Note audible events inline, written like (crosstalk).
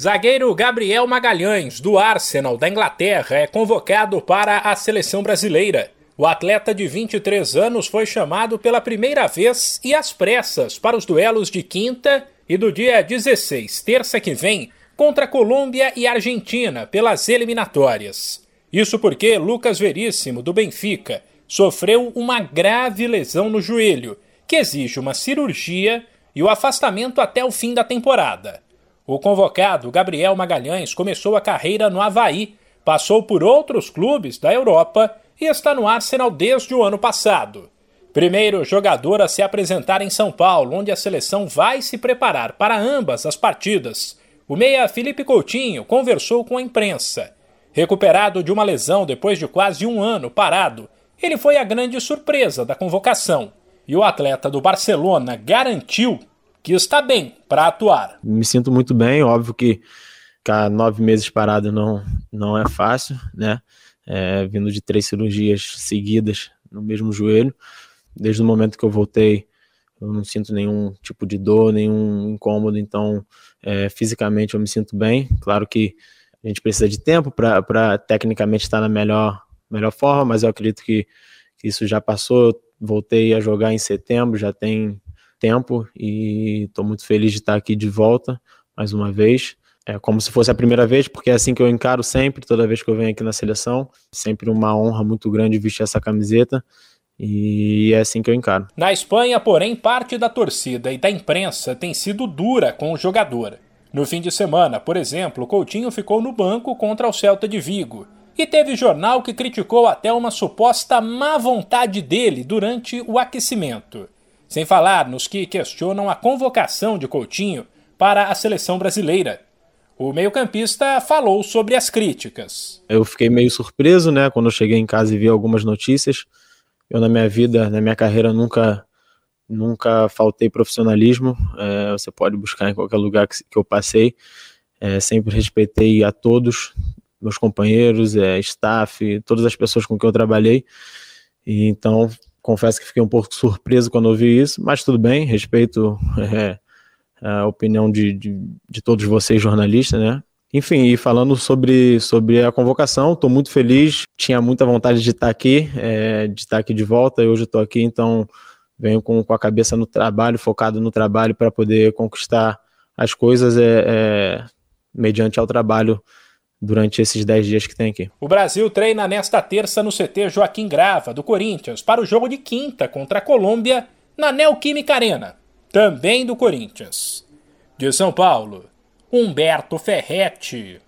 Zagueiro Gabriel Magalhães, do Arsenal da Inglaterra, é convocado para a seleção brasileira. O atleta de 23 anos foi chamado pela primeira vez e às pressas para os duelos de quinta e do dia 16, terça que vem, contra Colômbia e Argentina pelas eliminatórias. Isso porque Lucas Veríssimo, do Benfica, sofreu uma grave lesão no joelho, que exige uma cirurgia e o afastamento até o fim da temporada. O convocado Gabriel Magalhães começou a carreira no Havaí, passou por outros clubes da Europa e está no Arsenal desde o ano passado. Primeiro jogador a se apresentar em São Paulo, onde a seleção vai se preparar para ambas as partidas. O meia Felipe Coutinho conversou com a imprensa. Recuperado de uma lesão depois de quase um ano parado, ele foi a grande surpresa da convocação. E o atleta do Barcelona garantiu que está bem para atuar. Me sinto muito bem, óbvio que ficar nove meses parado não, não é fácil, né? É, vindo de três cirurgias seguidas no mesmo joelho. Desde o momento que eu voltei, eu não sinto nenhum tipo de dor, nenhum incômodo, então é, fisicamente eu me sinto bem. Claro que a gente precisa de tempo para tecnicamente estar na melhor, melhor forma, mas eu acredito que, que isso já passou. Voltei a jogar em setembro, já tem tempo e estou muito feliz de estar aqui de volta mais uma vez. É como se fosse a primeira vez, porque é assim que eu encaro sempre, toda vez que eu venho aqui na seleção. Sempre uma honra muito grande vestir essa camiseta. E é assim que eu encaro. Na Espanha, porém, parte da torcida e da imprensa tem sido dura com o jogador. No fim de semana, por exemplo, Coutinho ficou no banco contra o Celta de Vigo. E teve jornal que criticou até uma suposta má vontade dele durante o aquecimento. Sem falar nos que questionam a convocação de Coutinho para a seleção brasileira. O meio-campista falou sobre as críticas. Eu fiquei meio surpreso, né, quando eu cheguei em casa e vi algumas notícias. Eu na minha vida, na minha carreira nunca nunca faltei profissionalismo. É, você pode buscar em qualquer lugar que, que eu passei. É, sempre respeitei a todos, meus companheiros, é, staff, todas as pessoas com quem eu trabalhei. E então confesso que fiquei um pouco surpreso quando ouvi isso, mas tudo bem, respeito (laughs) é, a opinião de, de, de, todos vocês, jornalistas, né? Enfim, e falando sobre, sobre a convocação, estou muito feliz, tinha muita vontade de estar aqui, é, de estar aqui de volta, e hoje estou aqui, então venho com, com a cabeça no trabalho, focado no trabalho para poder conquistar as coisas é, é, mediante ao trabalho durante esses 10 dias que tem aqui. O Brasil treina nesta terça no CT Joaquim Grava, do Corinthians, para o jogo de quinta contra a Colômbia na Neoquímica Arena, também do Corinthians. De São Paulo, Humberto Ferretti.